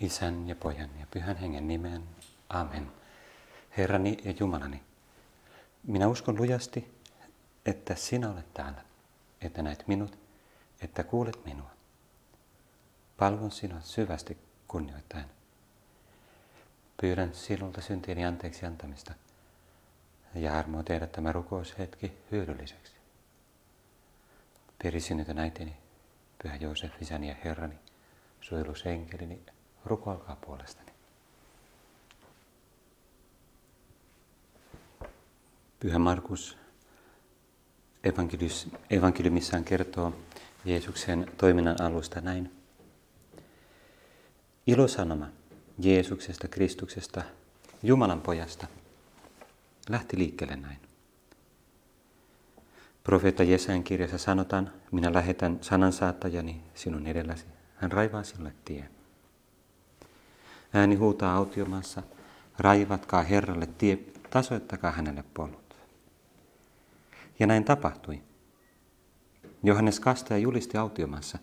Isän ja Pojan ja Pyhän Hengen nimeen. Amen. Herrani ja Jumalani, minä uskon lujasti, että sinä olet täällä, että näet minut, että kuulet minua. Palvon sinua syvästi kunnioittain. Pyydän sinulta syntieni anteeksi antamista ja armoa tehdä tämä rukoushetki hyödylliseksi. Perisynnytön äitini, Pyhä Joosef, isäni ja Herrani, suojelusenkelini, rukoilkaa puolestani. Pyhä Markus evankeliumissaan kertoo Jeesuksen toiminnan alusta näin. Ilosanoma Jeesuksesta, Kristuksesta, Jumalan pojasta lähti liikkeelle näin. Profeetta Jesajan kirjassa sanotaan, minä lähetän sanansaattajani sinun edelläsi. Hän raivaa sinulle tie. Ääni huutaa autiomaassa, raivatkaa Herralle tie, tasoittakaa hänelle polut. Ja näin tapahtui. Johannes kastaja julisti autiomassa,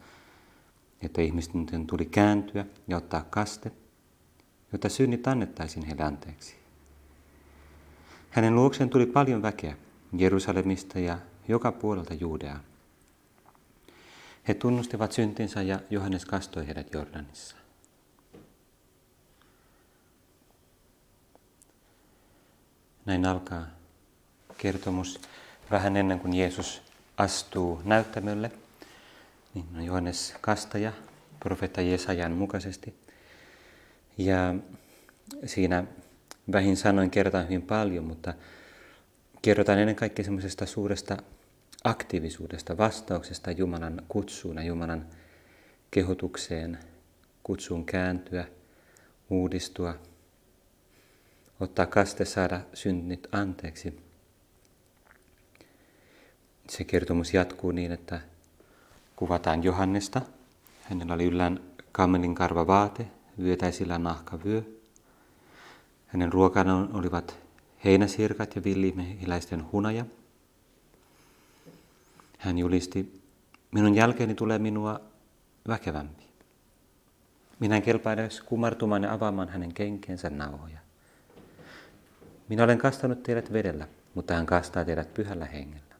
että ihmisten tuli kääntyä ja ottaa kaste, jotta synnit annettaisiin heille anteeksi. Hänen luokseen tuli paljon väkeä Jerusalemista ja joka puolelta Juudeaa. He tunnustivat syntinsä ja Johannes kastoi heidät Jordanissa. Näin alkaa kertomus vähän ennen kuin Jeesus astuu näyttämölle. Niin on Johannes Kastaja, profeetta Jesajan mukaisesti. Ja siinä vähin sanoin kerrotaan hyvin paljon, mutta kerrotaan ennen kaikkea semmoisesta suuresta aktiivisuudesta, vastauksesta Jumalan kutsuun ja Jumalan kehotukseen, kutsuun kääntyä, uudistua, ottaa kaste saada synnit anteeksi. Se kertomus jatkuu niin, että kuvataan Johannesta. Hänellä oli yllään kammelin karva vaate, vyötäisillä nahkavyö. Hänen ruokana olivat heinäsirkat ja villimehiläisten hunaja. Hän julisti, minun jälkeeni tulee minua väkevämpi. Minä en kelpaa edes kumartumaan ja avaamaan hänen kenkensä nauhoja. Minä olen kastanut teidät vedellä, mutta hän kastaa teidät pyhällä hengellä.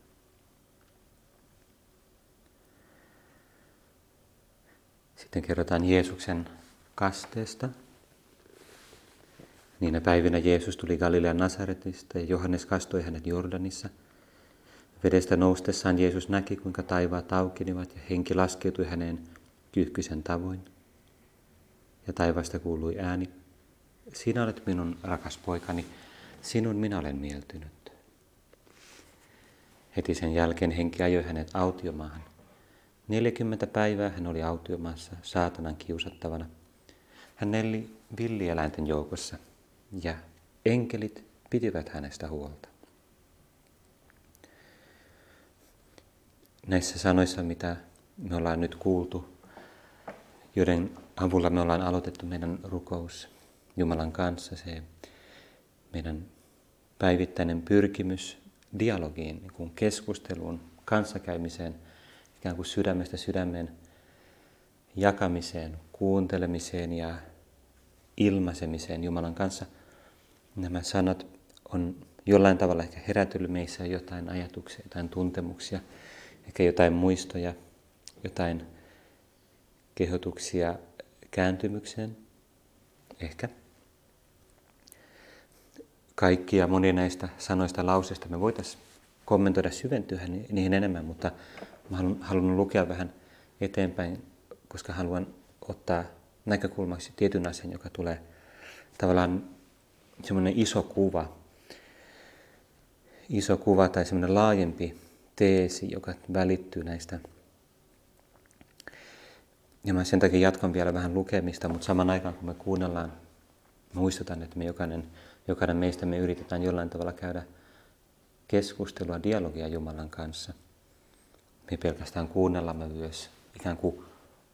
Sitten kerrotaan Jeesuksen kasteesta. Niinä päivinä Jeesus tuli Galilean Nasaretista ja Johannes kastoi hänet Jordanissa. Vedestä noustessaan Jeesus näki, kuinka taivaat aukenivat ja henki laskeutui häneen kyyhkyisen tavoin. Ja taivaasta kuului ääni, sinä olet minun rakas poikani, sinun minä olen mieltynyt. Heti sen jälkeen henki ajoi hänet autiomaahan. 40 päivää hän oli autiomaassa saatanan kiusattavana. Hän nelli villieläinten joukossa ja enkelit pitivät hänestä huolta. Näissä sanoissa, mitä me ollaan nyt kuultu, joiden avulla me ollaan aloitettu meidän rukous Jumalan kanssa, se meidän päivittäinen pyrkimys dialogiin, niin kuin keskusteluun, kanssakäymiseen, ikään kuin sydämestä sydämen jakamiseen, kuuntelemiseen ja ilmaisemiseen Jumalan kanssa. Nämä sanat on jollain tavalla ehkä herätellyt meissä jotain ajatuksia, jotain tuntemuksia, ehkä jotain muistoja, jotain kehotuksia kääntymykseen, ehkä kaikkia monia näistä sanoista lauseista me voitaisiin kommentoida, syventyä niihin enemmän, mutta mä haluan, haluan lukea vähän eteenpäin, koska haluan ottaa näkökulmaksi tietyn asian, joka tulee tavallaan semmoinen iso kuva, iso kuva tai semmoinen laajempi teesi, joka välittyy näistä. Ja mä sen takia jatkan vielä vähän lukemista, mutta saman aikaan kun me kuunnellaan, muistutan, että me jokainen jokainen meistä me yritetään jollain tavalla käydä keskustelua, dialogia Jumalan kanssa. Me pelkästään kuunnellaan, me myös ikään kuin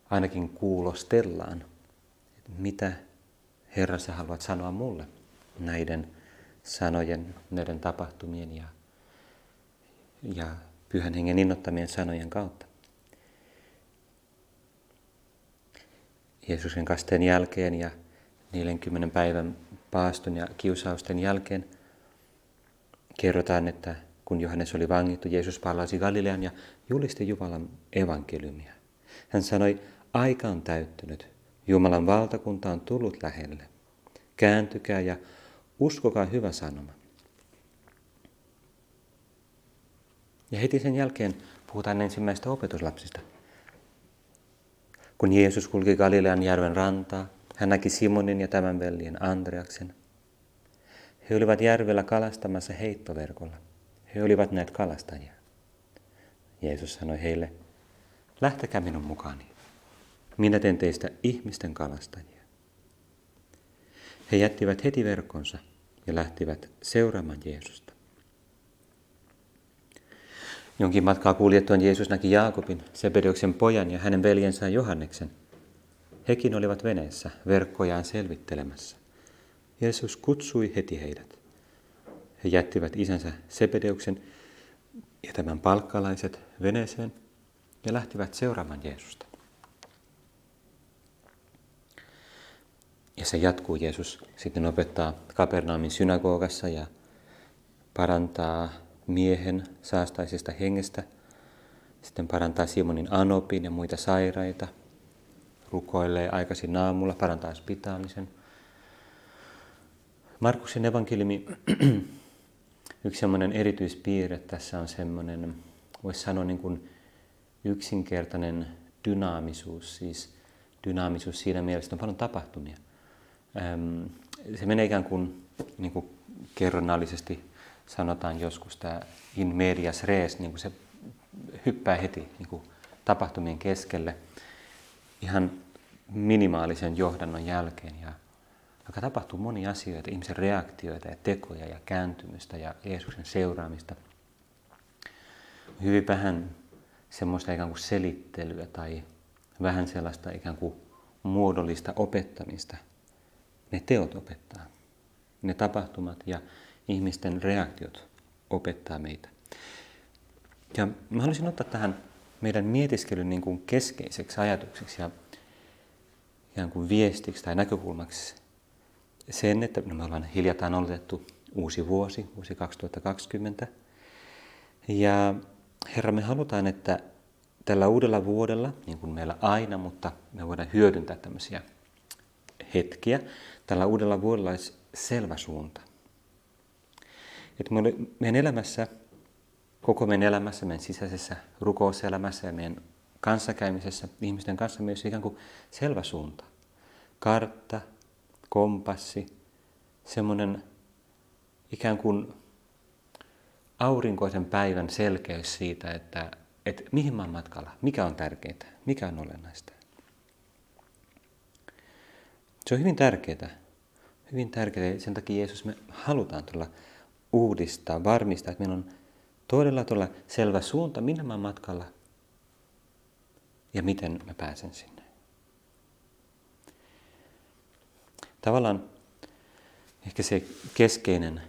ainakin kuulostellaan, että mitä Herra sä haluat sanoa mulle näiden sanojen, näiden tapahtumien ja, ja pyhän hengen innottamien sanojen kautta. Jeesuksen kasteen jälkeen ja 40 päivän paaston ja kiusausten jälkeen kerrotaan, että kun Johannes oli vangittu, Jeesus palasi Galilean ja julisti Jumalan evankeliumia. Hän sanoi, aika on täyttynyt, Jumalan valtakunta on tullut lähelle. Kääntykää ja uskokaa hyvä sanoma. Ja heti sen jälkeen puhutaan ensimmäistä opetuslapsista. Kun Jeesus kulki Galilean järven rantaa, hän näki Simonin ja tämän veljen Andreaksen. He olivat järvellä kalastamassa heittoverkolla. He olivat näitä kalastajia. Jeesus sanoi heille, lähtekää minun mukaani. Minä teen teistä ihmisten kalastajia. He jättivät heti verkkonsa ja lähtivät seuraamaan Jeesusta. Jonkin matkaa kuljettuaan Jeesus näki Jaakobin, Sebedeuksen pojan ja hänen veljensä Johanneksen. Hekin olivat veneessä verkkojaan selvittelemässä. Jeesus kutsui heti heidät. He jättivät isänsä Sebedeuksen ja tämän palkkalaiset veneeseen ja lähtivät seuraamaan Jeesusta. Ja se jatkuu. Jeesus sitten opettaa Kapernaumin synagogassa ja parantaa miehen saastaisesta hengestä. Sitten parantaa Simonin anopin ja muita sairaita. Rukoilee aikaisin aamulla, parantaa spitaalisen. Markuksen evankeliumi, yksi semmoinen erityispiirre tässä on semmoinen, voisi sanoa niin kuin yksinkertainen dynaamisuus, siis dynaamisuus siinä mielessä, että on paljon tapahtumia. Se menee ikään kuin, niin kuin kerronnallisesti sanotaan joskus tämä in medias res, niin kuin se hyppää heti niin kuin tapahtumien keskelle ihan minimaalisen johdannon jälkeen. Ja, joka tapahtuu monia asioita, ihmisen reaktioita ja tekoja ja kääntymistä ja Jeesuksen seuraamista. Hyvin vähän semmoista ikään kuin selittelyä tai vähän sellaista ikään kuin muodollista opettamista. Ne teot opettaa, ne tapahtumat ja ihmisten reaktiot opettaa meitä. Ja mä haluaisin ottaa tähän meidän mietiskelyn niin kuin keskeiseksi ajatukseksi ja ikään kuin viestiksi tai näkökulmaksi sen, että me ollaan hiljattain oletettu uusi vuosi, vuosi 2020. Ja Herra, me halutaan, että tällä uudella vuodella, niin kuin meillä aina, mutta me voidaan hyödyntää tämmöisiä hetkiä, tällä uudella vuodella olisi selvä suunta. Että meidän elämässä, koko meidän elämässä, meidän sisäisessä rukouselämässä ja meidän kanssakäymisessä ihmisten kanssa myös ikään kuin selvä suunta. Kartta, kompassi, semmoinen ikään kuin aurinkoisen päivän selkeys siitä, että, että mihin mä oon matkalla, mikä on tärkeää, mikä on olennaista. Se on hyvin tärkeää. Hyvin tärkeää. Sen takia Jeesus me halutaan tulla uudistaa, varmistaa, että meillä on todella tuolla selvä suunta, minne mä matkalla ja miten mä pääsen sinne. Tavallaan ehkä se keskeinen,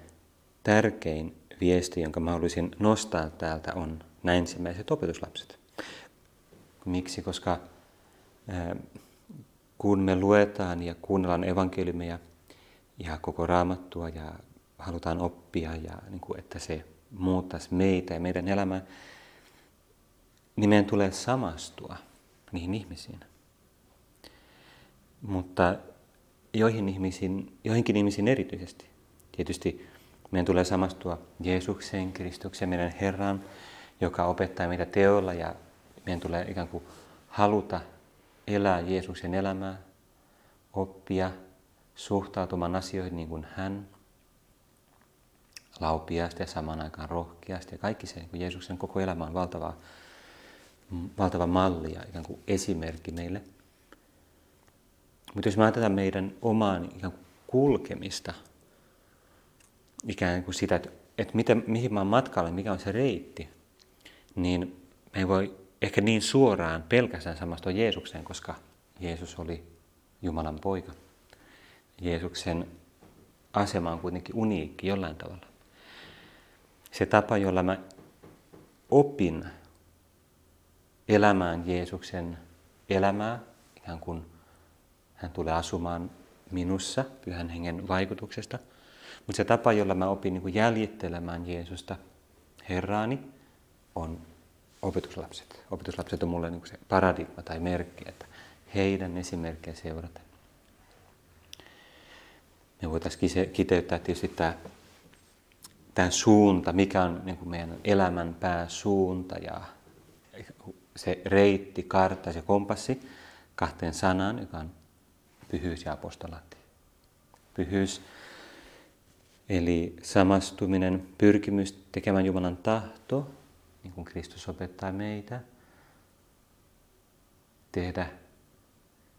tärkein viesti, jonka mä haluaisin nostaa täältä, on nämä ensimmäiset opetuslapset. Miksi? Koska kun me luetaan ja kuunnellaan evankeliumeja ja koko raamattua ja halutaan oppia ja niin kuin, että se muuttaisi meitä ja meidän elämää, niin meidän tulee samastua niihin ihmisiin. Mutta joihin ihmisiin, joihinkin ihmisiin erityisesti. Tietysti meidän tulee samastua Jeesukseen, Kristukseen, meidän Herran, joka opettaa meitä teolla ja meidän tulee ikään kuin haluta elää Jeesuksen elämää, oppia suhtautumaan asioihin niin kuin hän laupiasti ja samaan aikaan rohkeasti. Ja kaikki se, niin Jeesuksen koko elämä on valtava, valtava malli ja ikään kuin esimerkki meille. Mutta jos me ajatellaan meidän omaan ikään kuin kulkemista, ikään kuin sitä, että, että miten, mihin mä oon matkalla, mikä on se reitti, niin me ei voi ehkä niin suoraan pelkästään samastua Jeesukseen, koska Jeesus oli Jumalan poika. Jeesuksen asema on kuitenkin uniikki jollain tavalla se tapa, jolla mä opin elämään Jeesuksen elämää, ikään kuin Hän tulee asumaan minussa pyhän hengen vaikutuksesta. Mutta se tapa, jolla mä opin niin jäljittelemään Jeesusta, Herraani, on opetuslapset. Opetuslapset on mulle niin se paradigma tai merkki, että heidän esimerkkejä seuraten. Me voitaisiin kiteyttää tietysti tämä, tämä suunta, mikä on niin kuin meidän elämän pääsuunta ja se reitti, kartta, se kompassi kahteen sanaan, joka on pyhyys ja apostolaatti. Pyhyys, eli samastuminen, pyrkimys tekemään Jumalan tahto, niin kuin Kristus opettaa meitä, tehdä.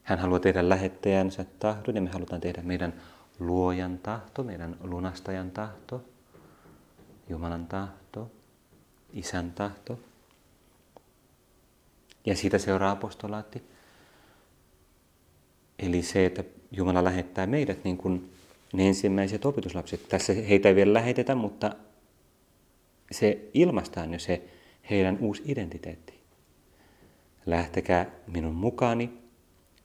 Hän haluaa tehdä lähettäjänsä tahdon ja me halutaan tehdä meidän luojan tahto, meidän lunastajan tahto, Jumalan tahto, Isän tahto. Ja siitä seuraa apostolaatti. Eli se, että Jumala lähettää meidät niin kuin ne ensimmäiset opetuslapset. Tässä heitä ei vielä lähetetä, mutta se ilmaistaan jo se heidän uusi identiteetti. Lähtekää minun mukaani,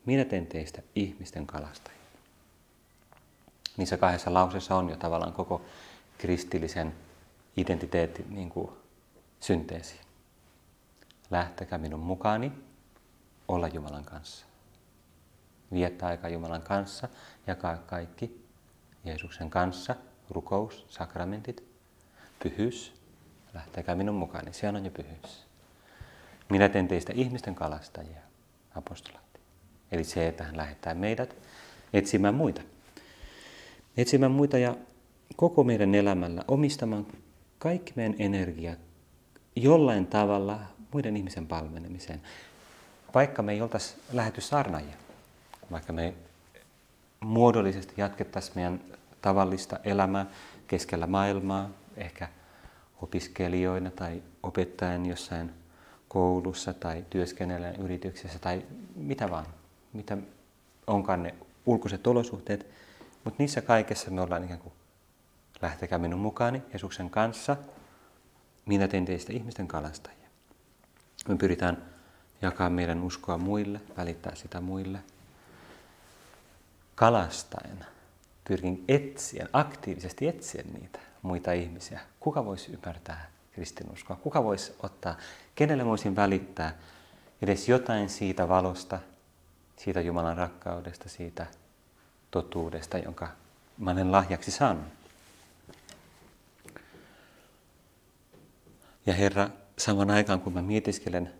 minä teen teistä ihmisten kalastajia. Niissä kahdessa lauseessa on jo tavallaan koko kristillisen identiteetin niin kuin synteesi. Lähtekää minun mukaani olla Jumalan kanssa. Viettää aikaa Jumalan kanssa, jakaa kaikki Jeesuksen kanssa, rukous, sakramentit, pyhyys, lähtekää minun mukaani, se on jo pyhyys. Minä teen teistä ihmisten kalastajia, apostolaatti. Eli se, että hän lähettää meidät etsimään muita. Etsimään muita ja koko meidän elämällä omistamaan kaikki meidän energia jollain tavalla muiden ihmisen palvelemiseen. Vaikka me ei oltaisi lähetty saarnaajia, vaikka me muodollisesti jatkettaisiin meidän tavallista elämää keskellä maailmaa, ehkä opiskelijoina tai opettajan jossain koulussa tai työskennellen yrityksessä tai mitä vaan, mitä onkaan ne ulkoiset olosuhteet, mutta niissä kaikessa me ollaan ikään kuin lähtekää minun mukaani Jeesuksen kanssa, minä teen teistä ihmisten kalastajia. Me pyritään jakaa meidän uskoa muille, välittää sitä muille. Kalastaen pyrkin etsiä, aktiivisesti etsiä niitä muita ihmisiä. Kuka voisi ymmärtää kristinuskoa? Kuka voisi ottaa, kenelle voisin välittää edes jotain siitä valosta, siitä Jumalan rakkaudesta, siitä totuudesta, jonka mä olen lahjaksi saanut. Ja Herra, saman aikaan kun mä mietiskelen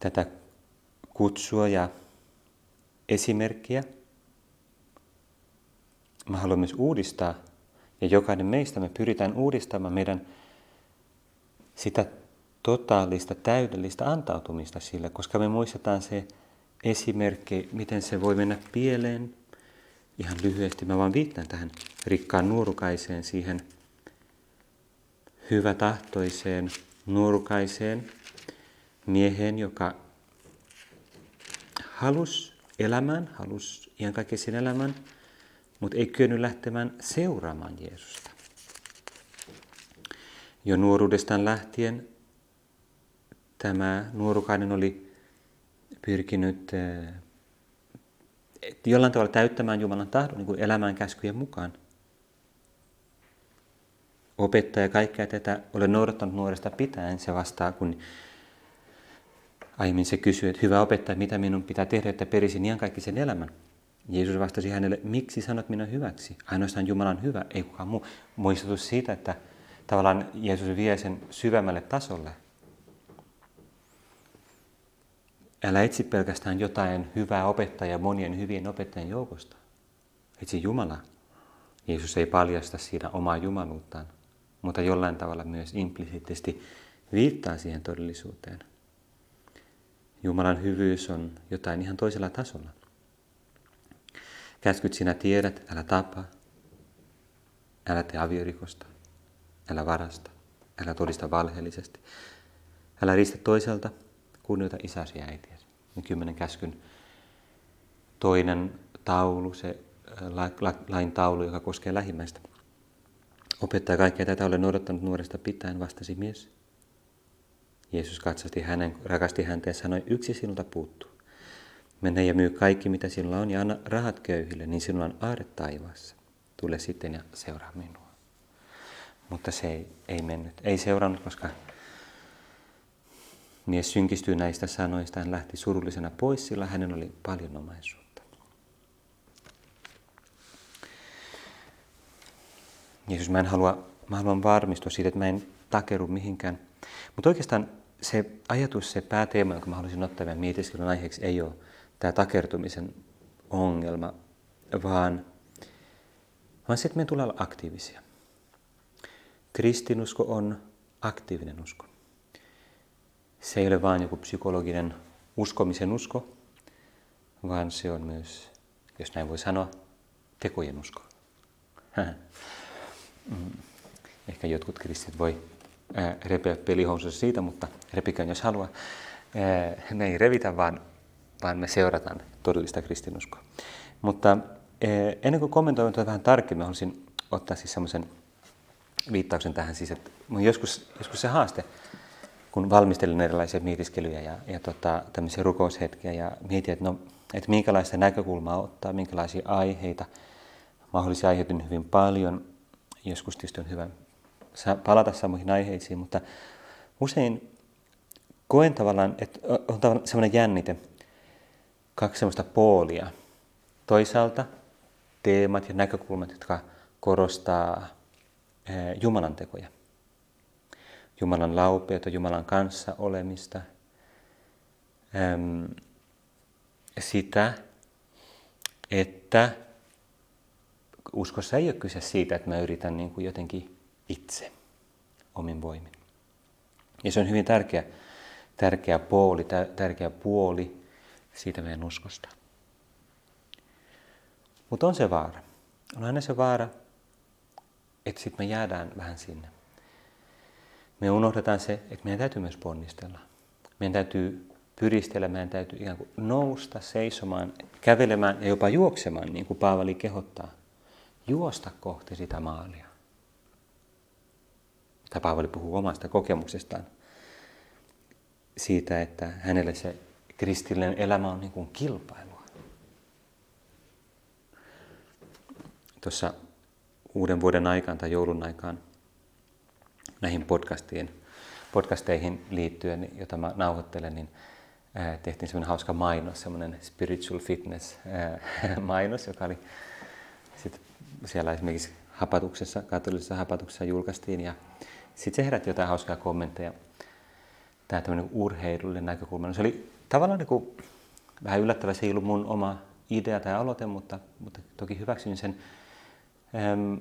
tätä kutsua ja esimerkkiä, mä haluan myös uudistaa, ja jokainen meistä me pyritään uudistamaan meidän sitä totaalista, täydellistä antautumista sille, koska me muistetaan se esimerkki, miten se voi mennä pieleen. Ihan lyhyesti mä vaan viittaan tähän rikkaan nuorukaiseen, siihen hyvätahtoiseen, nuorukaiseen mieheen, joka halus elämään, halus iankaikkisen elämän, mutta ei kyennyt lähtemään seuraamaan Jeesusta. Jo nuoruudestaan lähtien tämä nuorukainen oli pyrkinyt eh, jollain tavalla täyttämään Jumalan tahdon niin kuin elämään käskyjen mukaan. Opettaja kaikkea tätä olen noudattanut nuoresta pitäen, se vastaa, kun aiemmin se kysyy, että hyvä opettaja, mitä minun pitää tehdä, että perisin iankaikkisen elämän. Jeesus vastasi hänelle, miksi sanot minä hyväksi? Ainoastaan Jumalan hyvä, ei kukaan muu. Muistutus siitä, että tavallaan Jeesus vie sen syvemmälle tasolle. Älä etsi pelkästään jotain hyvää opettajaa monien hyvien opettajien joukosta. Etsi Jumalaa. Jeesus ei paljasta siinä omaa jumaluuttaan, mutta jollain tavalla myös implisiittisesti viittaa siihen todellisuuteen. Jumalan hyvyys on jotain ihan toisella tasolla. Käskyt sinä tiedät, älä tapa, älä tee aviorikosta, älä varasta, älä todista valheellisesti, älä riistä toiselta, kunnioita isäsi ja äitiäsi. Kymmenen käskyn toinen taulu, se lain taulu, joka koskee lähimmäistä. Opettaja kaikkea tätä olen noudattanut nuoresta pitäen, vastasi mies. Jeesus katsasti hänen, rakasti häntä ja sanoi, yksi sinulta puuttuu. Mene ja myy kaikki, mitä sinulla on, ja anna rahat köyhille, niin sinulla on aare taivaassa. Tule sitten ja seuraa minua. Mutta se ei, ei mennyt. Ei seurannut, koska mies synkistyi näistä sanoista. Hän lähti surullisena pois, sillä hänen oli paljon omaisuutta. Jeesus, mä en halua, mä haluan varmistua siitä, että mä en takeru mihinkään. Mutta oikeastaan se ajatus, se pääteema, jonka mä haluaisin ottaa meidän mietiskelun aiheeksi, ei ole tämä takertumisen ongelma, vaan, vaan se, että meidän tulee olla aktiivisia. Kristinusko on aktiivinen usko. Se ei ole vain joku psykologinen uskomisen usko, vaan se on myös, jos näin voi sanoa, tekojen usko. Mm. Ehkä jotkut kristit voi repeä pelihousussa siitä, mutta repikään jos haluaa. Me ei revitä, vaan, vaan me seurataan todellista kristinuskoa. Mutta ennen kuin kommentoin tuota vähän tarkemmin, haluaisin ottaa siis semmoisen viittauksen tähän siis, että joskus, joskus se haaste, kun valmistelin erilaisia mietiskelyjä ja, ja tota, tämmöisiä rukoushetkiä ja mietin, että, no, että minkälaista näkökulmaa ottaa, minkälaisia aiheita, mahdollisia aiheita on hyvin paljon. Joskus tietysti on hyvä palata samoihin aiheisiin, mutta usein koen tavallaan, että on tavallaan semmoinen jännite, kaksi semmoista poolia. Toisaalta teemat ja näkökulmat, jotka korostaa Jumalan tekoja. Jumalan laupeutta, Jumalan kanssa olemista. Sitä, että uskossa ei ole kyse siitä, että mä yritän niin kuin jotenkin itse omin voimin. Ja se on hyvin tärkeä, tärkeä puoli, tärkeä puoli siitä meidän uskosta. Mutta on se vaara. On aina se vaara, että sitten me jäädään vähän sinne. Me unohdetaan se, että meidän täytyy myös ponnistella. Meidän täytyy pyristellä, meidän täytyy ikään kuin nousta seisomaan, kävelemään ja jopa juoksemaan, niin kuin Paavali kehottaa. Juosta kohti sitä maalia. Tai Paavali puhuu omasta kokemuksestaan siitä, että hänelle se kristillinen elämä on niin kuin kilpailua. Tuossa uuden vuoden aikaan tai joulun aikaan näihin podcastiin, podcasteihin liittyen, jota mä nauhoittelen, niin tehtiin semmoinen hauska mainos, semmoinen spiritual fitness mainos, joka oli siellä esimerkiksi hapatuksessa, katolisessa hapatuksessa julkaistiin ja sitten se herätti jotain hauskaa kommentteja. Tämä tämmöinen urheilullinen näkökulma. No se oli tavallaan niin kuin, vähän yllättävä, se ei ollut mun oma idea tai aloite, mutta, mutta toki hyväksyin sen. Öm,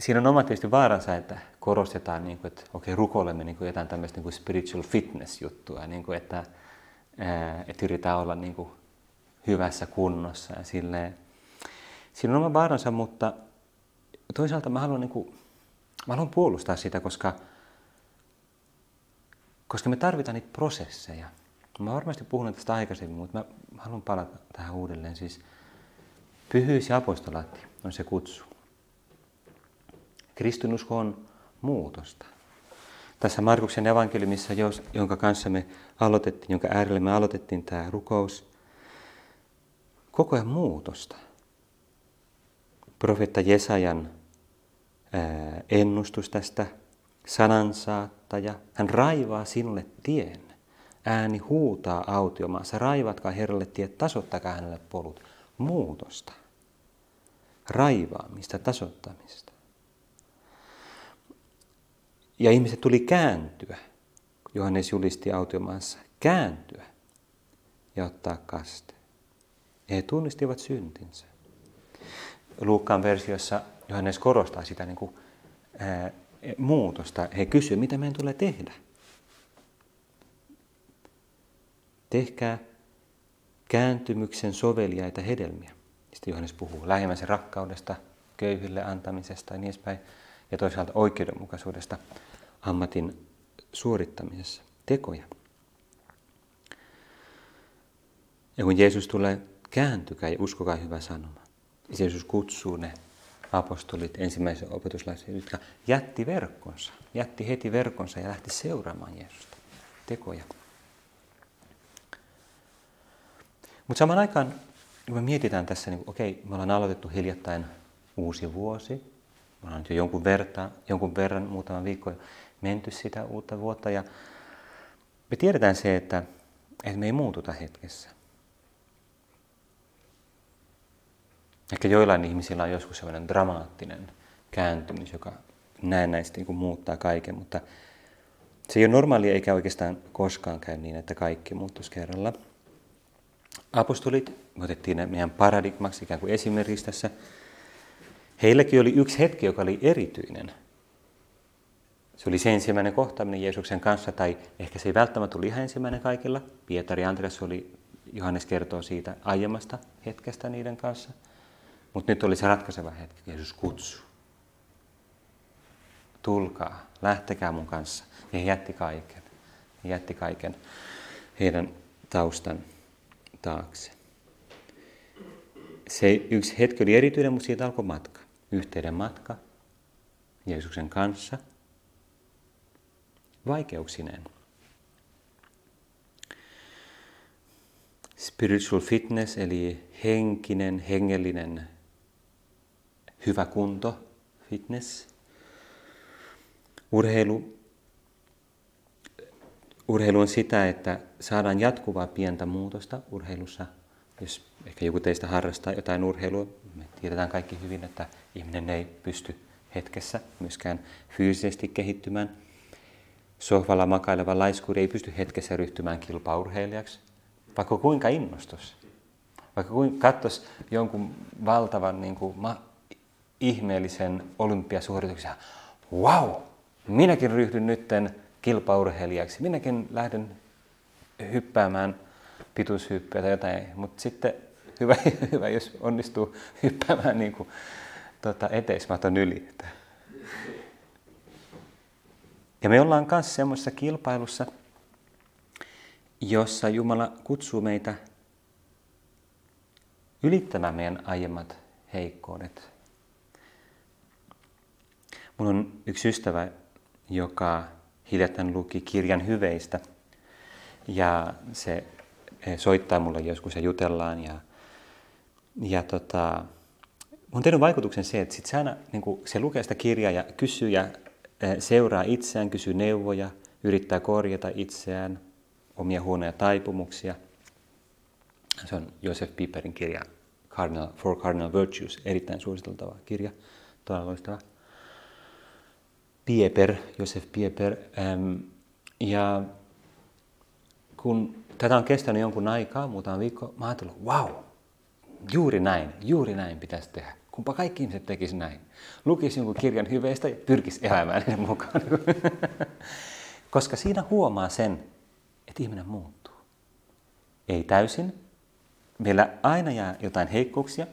siinä on oma tietysti vaaransa, että korostetaan, niin kuin, että okei, rukoilemme niin kuin jotain tämmöistä niin kuin spiritual fitness-juttua, niin kuin, että, ää, että yritetään olla niin kuin hyvässä kunnossa ja silleen. Siinä on oma vaaransa, mutta toisaalta mä haluan, niin kuin, mä haluan puolustaa sitä, koska, koska me tarvitaan niitä prosesseja. Mä varmasti puhun tästä aikaisemmin, mutta mä haluan palata tähän uudelleen. Siis pyhyys ja apostolaatti on se kutsu. Kristinusko on muutosta. Tässä Markuksen evankeliumissa, jonka kanssa me aloitettiin, jonka äärelle me aloitettiin tämä rukous, koko ajan muutosta. Profetta Jesajan ennustus tästä sanansaattaja, hän raivaa sinulle tien. Ääni huutaa autiomaassa, raivatkaa Herralle tiet, tasottakaa hänelle polut. Muutosta. Raivaamista, tasottamista. Ja ihmiset tuli kääntyä, Johannes julisti autiomaassa, kääntyä ja ottaa kaste. Ja he tunnistivat syntinsä. Luukkaan versiossa Johannes korostaa sitä niin kuin, ää, muutosta. He kysyvät, mitä meidän tulee tehdä. Tehkää kääntymyksen soveliaita hedelmiä. Sitten Johannes puhuu lähimmäisen rakkaudesta, köyhille antamisesta ja niin edespäin, ja toisaalta oikeudenmukaisuudesta ammatin suorittamisessa, tekoja. Ja kun Jeesus tulee, kääntykää ja uskokaa hyvä sanoma. Jeesus kutsuu ne apostolit, ensimmäisen opetuslaisen, jotka jätti verkkonsa, jätti heti verkkonsa ja lähti seuraamaan Jeesusta, tekoja. Mutta samaan aikaan, kun me mietitään tässä, niin okei, me ollaan aloitettu hiljattain uusi vuosi. Me ollaan nyt jo jonkun, verta, jonkun verran, muutama viikko menty sitä uutta vuotta. Ja me tiedetään se, että, että me ei muututa hetkessä. Ehkä joillain ihmisillä on joskus sellainen dramaattinen kääntymys, joka näennäisesti niin muuttaa kaiken, mutta se ei ole normaalia eikä oikeastaan koskaan käy niin, että kaikki muuttuisi kerralla. Apostolit, me otettiin meidän paradigmaksi ikään kuin esimerkiksi tässä. Heilläkin oli yksi hetki, joka oli erityinen. Se oli se ensimmäinen kohtaaminen Jeesuksen kanssa, tai ehkä se ei välttämättä ollut ihan ensimmäinen kaikilla. Pietari Andreas oli, Johannes kertoo siitä aiemmasta hetkestä niiden kanssa. Mutta nyt oli se ratkaiseva hetki, Jeesus kutsuu. Tulkaa, lähtekää mun kanssa. Ja he jätti kaiken. He jätti kaiken heidän taustan taakse. Se yksi hetki oli erityinen, mutta siitä alkoi matka. Yhteinen matka Jeesuksen kanssa. Vaikeuksineen. Spiritual fitness eli henkinen, hengellinen hyvä kunto, fitness. Urheilu Urheilu on sitä, että saadaan jatkuvaa pientä muutosta urheilussa. Jos ehkä joku teistä harrastaa jotain urheilua, me tiedetään kaikki hyvin, että ihminen ei pysty hetkessä myöskään fyysisesti kehittymään. Sohvalla makaileva laiskuri ei pysty hetkessä ryhtymään kilpaurheilijaksi, vaikka kuinka innostus. Vaikka kuinka katsoisi jonkun valtavan niin kuin, ma- ihmeellisen olympiasuorituksen, wow, minäkin ryhdyn nytten kilpaurheilijaksi. Minäkin lähden hyppäämään pituushyppyä tai jotain, mutta sitten hyvä, hyvä, jos onnistuu hyppäämään niin kuin, tota, eteismaton yli. Ja me ollaan myös semmoisessa kilpailussa, jossa Jumala kutsuu meitä ylittämään meidän aiemmat heikkoudet. Mulla on yksi ystävä, joka hiljattain luki kirjan hyveistä. Ja se soittaa mulle joskus ja jutellaan. Ja, ja tota, on tehnyt vaikutuksen se, että sit se, aina, niin se lukee sitä kirjaa ja kysyy ja seuraa itseään, kysyy neuvoja, yrittää korjata itseään, omia huonoja taipumuksia. Se on Joseph Piperin kirja Cardinal, For Cardinal Virtues, erittäin suositeltava kirja, todella loistava. Pieper, Josef Pieper. Ähm, ja kun tätä on kestänyt jonkun aikaa, muutama viikko, mä ajattelin, wow, juuri näin, juuri näin pitäisi tehdä. Kumpa kaikki ihmiset tekisi näin. Lukisi jonkun kirjan hyveistä ja pyrkisi elämään niiden mukaan. Koska siinä huomaa sen, että ihminen muuttuu. Ei täysin. Meillä aina jää jotain heikkouksia.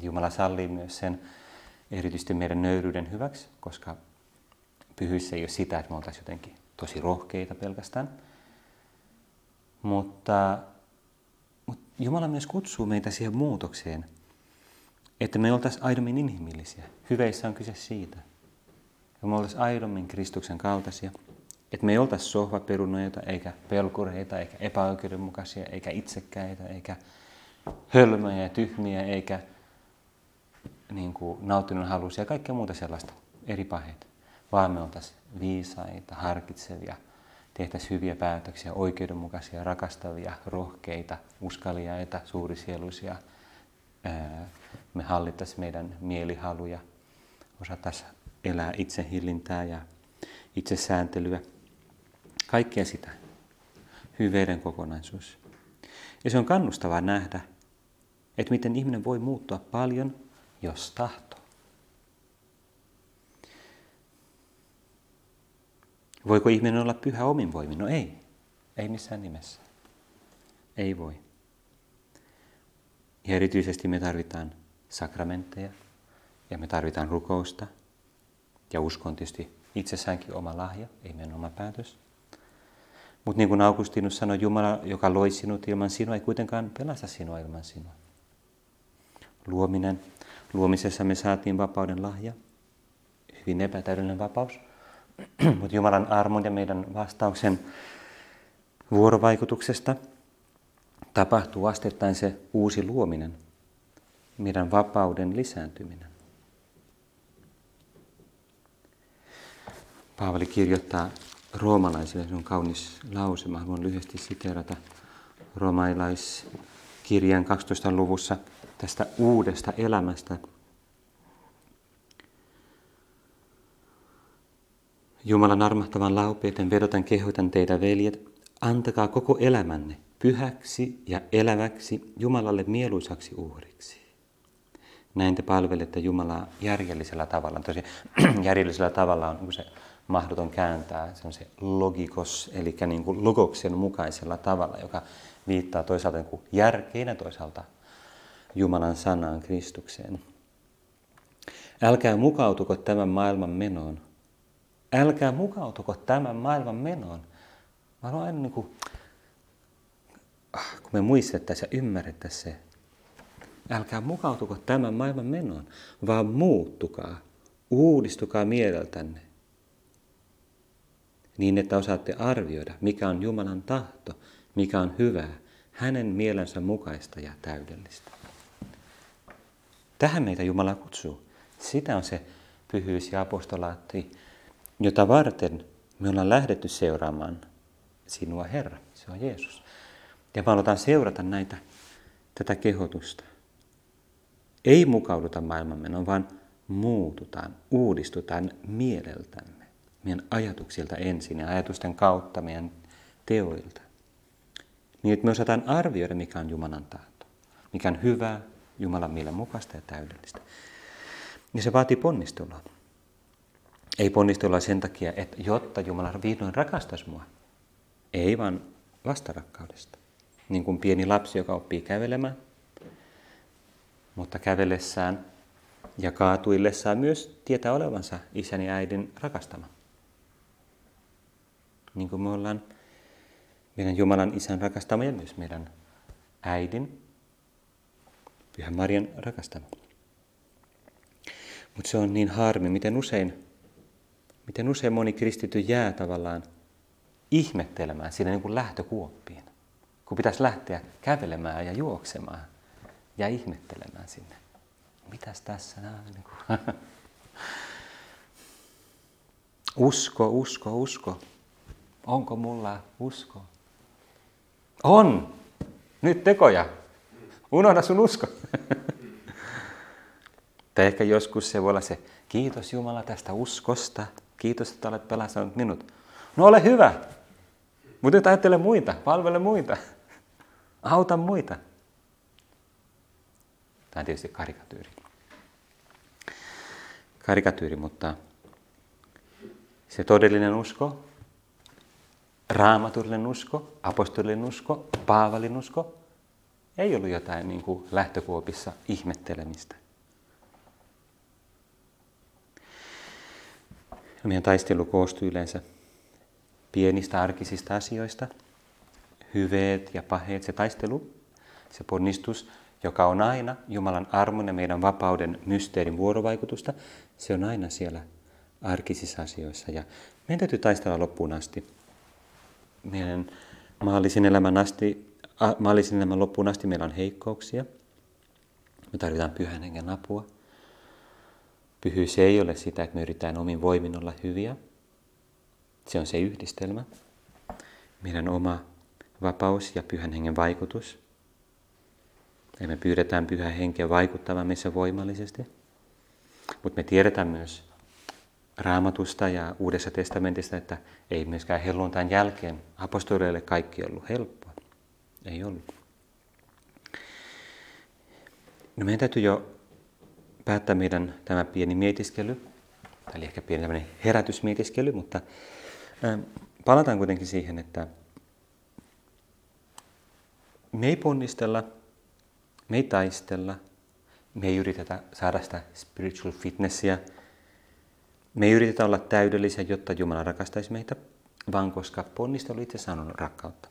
Jumala sallii myös sen erityisesti meidän nöyryyden hyväksi, koska Pyhyys ei ole sitä, että me oltaisiin jotenkin tosi rohkeita pelkästään. Mutta, mutta Jumala myös kutsuu meitä siihen muutokseen, että me oltaisiin aidommin inhimillisiä. Hyveissä on kyse siitä. Ja me oltaisiin aidommin Kristuksen kaltaisia. Että me ei oltaisi sohvaperunoita, eikä pelkureita, eikä epäoikeudenmukaisia, eikä itsekkäitä, eikä hölmöjä ja tyhmiä, eikä niin kuin, nautinnon halusia ja kaikkea muuta sellaista eri paheita vaan me oltaisiin viisaita, harkitsevia, tehtäisiin hyviä päätöksiä, oikeudenmukaisia, rakastavia, rohkeita, uskaliaita, suurisieluisia. Me hallittaisiin meidän mielihaluja, osattaisiin elää itsehillintää ja itsesääntelyä. Kaikkea sitä. Hyveiden kokonaisuus. Ja se on kannustavaa nähdä, että miten ihminen voi muuttua paljon, jos tahtoo. Voiko ihminen olla pyhä omin voimin? No ei. Ei missään nimessä. Ei voi. Ja erityisesti me tarvitaan sakramentteja ja me tarvitaan rukousta. Ja usko on tietysti itsessäänkin oma lahja, ei meidän oma päätös. Mutta niin kuin Augustinus sanoi, Jumala, joka loi sinut ilman sinua, ei kuitenkaan pelasta sinua ilman sinua. Luominen. Luomisessa me saatiin vapauden lahja. Hyvin epätäydellinen vapaus. Mutta Jumalan armon ja meidän vastauksen vuorovaikutuksesta tapahtuu asteittain se uusi luominen, meidän vapauden lisääntyminen. Paavali kirjoittaa roomalaisille, se on kaunis lause, mä haluan lyhyesti siteerata roomalaiskirjan 12. luvussa tästä uudesta elämästä. Jumalan armahtavan laupeiten vedotan kehotan teitä, veljet, antakaa koko elämänne pyhäksi ja eläväksi Jumalalle mieluisaksi uhriksi. Näin te palvelette Jumalaa järjellisellä tavalla. Tosiaan järjellisellä tavalla on se mahdoton kääntää se logikos, eli niin kuin logoksen mukaisella tavalla, joka viittaa toisaalta niin kuin järkeen ja toisaalta Jumalan sanaan Kristukseen. Älkää mukautuko tämän maailman menoon. Älkää mukautuko tämän maailman menoon. Mä haluan aina niin kuin, ah, kun me muistettaisiin ja ymmärrettäisiin se, älkää mukautuko tämän maailman menoon, vaan muuttukaa, uudistukaa mieleltänne niin että osaatte arvioida, mikä on Jumalan tahto, mikä on hyvää, hänen mielensä mukaista ja täydellistä. Tähän meitä Jumala kutsuu. Sitä on se pyhyys ja apostolaatti, jota varten me ollaan lähdetty seuraamaan sinua, Herra. Se on Jeesus. Ja me aloitan seurata näitä, tätä kehotusta. Ei mukauduta maailmanmenoon, vaan muututaan, uudistutaan mieleltämme meidän ajatuksilta ensin ja ajatusten kautta meidän teoilta. Niin, että me osataan arvioida, mikä on Jumalan tahto, mikä on hyvää, Jumalan mielen mukaista ja täydellistä. Ja se vaatii ponnistelua. Ei ponnistelua sen takia, että jotta Jumala vihdoin rakastaisi mua. Ei vaan vastarakkaudesta. Niin kuin pieni lapsi, joka oppii kävelemään, mutta kävellessään ja kaatuillessaan myös tietää olevansa isän ja äidin rakastama niin kuin me ollaan meidän Jumalan isän rakastama ja myös meidän äidin, Pyhän Marian rakastama. Mutta se on niin harmi, miten usein, miten usein moni kristitty jää tavallaan ihmettelemään siinä niin kuin lähtökuoppiin, kun pitäisi lähteä kävelemään ja juoksemaan ja ihmettelemään sinne. Mitäs tässä? Niin kuin. usko, usko, usko. Onko mulla usko? On! Nyt tekoja. Unohda sun usko. tai ehkä joskus se voi olla se, kiitos Jumala tästä uskosta. Kiitos, että olet pelastanut minut. No ole hyvä. Mutta nyt ajattele muita, palvele muita. Auta muita. Tämä on tietysti karikatyyri. Karikatyyri, mutta se todellinen usko raamatullinen usko, apostolinen usko, paavalin usko, ei ollut jotain niin kuin lähtökuopissa ihmettelemistä. Meidän taistelu koostuu yleensä pienistä arkisista asioista, hyveet ja paheet, se taistelu, se ponnistus, joka on aina Jumalan armon ja meidän vapauden mysteerin vuorovaikutusta, se on aina siellä arkisissa asioissa. Ja meidän täytyy taistella loppuun asti meidän maallisen elämän, asti, maallisen elämän loppuun asti meillä on heikkouksia. Me tarvitaan pyhän hengen apua. Pyhyys ei ole sitä, että me yritetään omin voimin olla hyviä. Se on se yhdistelmä. Meidän oma vapaus ja pyhän hengen vaikutus. Ja me pyydetään pyhän henkeä vaikuttamaan meissä voimallisesti. Mutta me tiedetään myös, raamatusta ja Uudessa testamentista, että ei myöskään helluntain jälkeen apostoleille kaikki ollut helppoa. Ei ollut. No meidän täytyy jo päättää meidän tämä pieni mietiskely, tai ehkä pieni tämmöinen herätysmietiskely, mutta palataan kuitenkin siihen, että me ei ponnistella, me ei taistella, me ei yritetä saada sitä spiritual fitnessia, me ei yritetä olla täydellisiä, jotta Jumala rakastaisi meitä, vaan koska ponnistelu itsessään on rakkautta.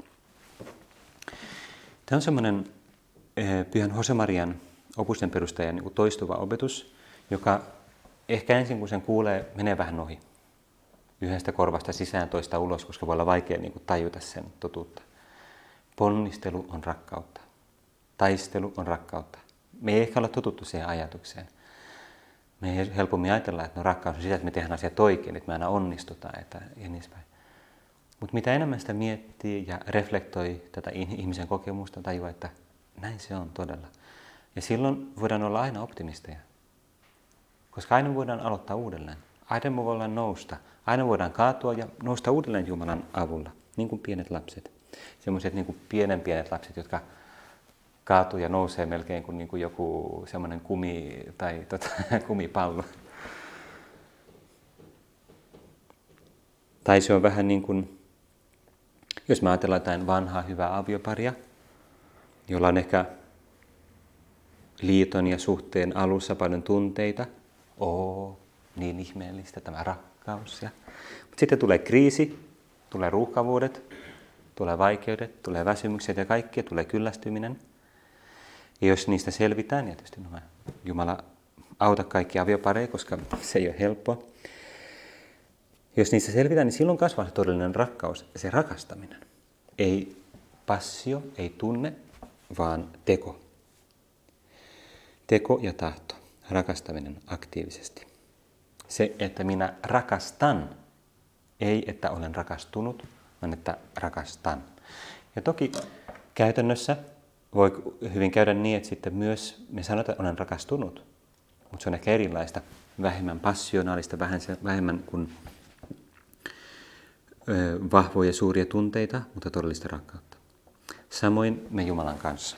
Tämä on semmoinen Pyhän Josemarian opusten perustajan niin toistuva opetus, joka ehkä ensin kun sen kuulee, menee vähän ohi. Yhdestä korvasta sisään toista ulos, koska voi olla vaikea niin tajuta sen totuutta. Ponnistelu on rakkautta. Taistelu on rakkautta. Me ei ehkä ole totuttu siihen ajatukseen. Me ei helpommin ajatella, että no rakkaus on sitä, että me tehdään asiat oikein, että me aina onnistutaan että, ja niin päin. Mutta mitä enemmän sitä miettii ja reflektoi tätä ihmisen kokemusta, tajua, että näin se on todella. Ja silloin voidaan olla aina optimisteja. Koska aina voidaan aloittaa uudelleen. Aina me voidaan nousta. Aina voidaan kaatua ja nousta uudelleen Jumalan avulla, niin kuin pienet lapset. Semmoiset niin kuin pienen pienet lapset, jotka kaatuu ja nousee melkein kuin, niin kuin joku semmoinen kumi tai tota, kumipallo. Tai se on vähän niin kuin, jos mä ajatellaan jotain vanhaa hyvää avioparia, jolla on ehkä liiton ja suhteen alussa paljon tunteita. Oo, niin ihmeellistä tämä rakkaus. Ja... Mutta sitten tulee kriisi, tulee ruuhkavuudet, tulee vaikeudet, tulee väsymykset ja kaikki, tulee kyllästyminen. Ja jos niistä selvitään, ja tietysti no, Jumala auta kaikki aviopareja, koska se ei ole helppoa. Jos niistä selvitään, niin silloin kasvaa se todellinen rakkaus, se rakastaminen. Ei passio, ei tunne, vaan teko. Teko ja tahto, rakastaminen aktiivisesti. Se, että minä rakastan, ei että olen rakastunut, vaan että rakastan. Ja toki käytännössä voi hyvin käydä niin, että sitten myös me sanotaan, että olen rakastunut, mutta se on ehkä erilaista, vähemmän passionaalista, vähemmän kuin vahvoja suuria tunteita, mutta todellista rakkautta. Samoin me Jumalan kanssa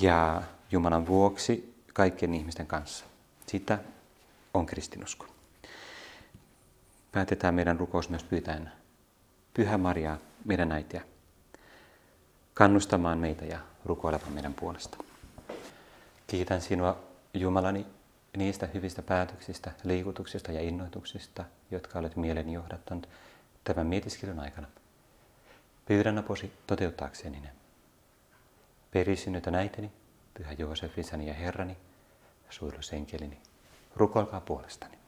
ja Jumalan vuoksi kaikkien ihmisten kanssa. Sitä on kristinusko. Päätetään meidän rukous myös pyytäen Pyhä Maria, meidän äitiä, kannustamaan meitä ja rukoilemaan meidän puolesta. Kiitän sinua Jumalani niistä hyvistä päätöksistä, liikutuksista ja innoituksista, jotka olet mieleni johdattanut tämän mietiskelyn aikana. Pyydän aposi toteuttaakseni ne. Perissynyt äiteni, Pyhä Joosef, isäni ja Herrani, suojelusenkelini, rukoilkaa puolestani.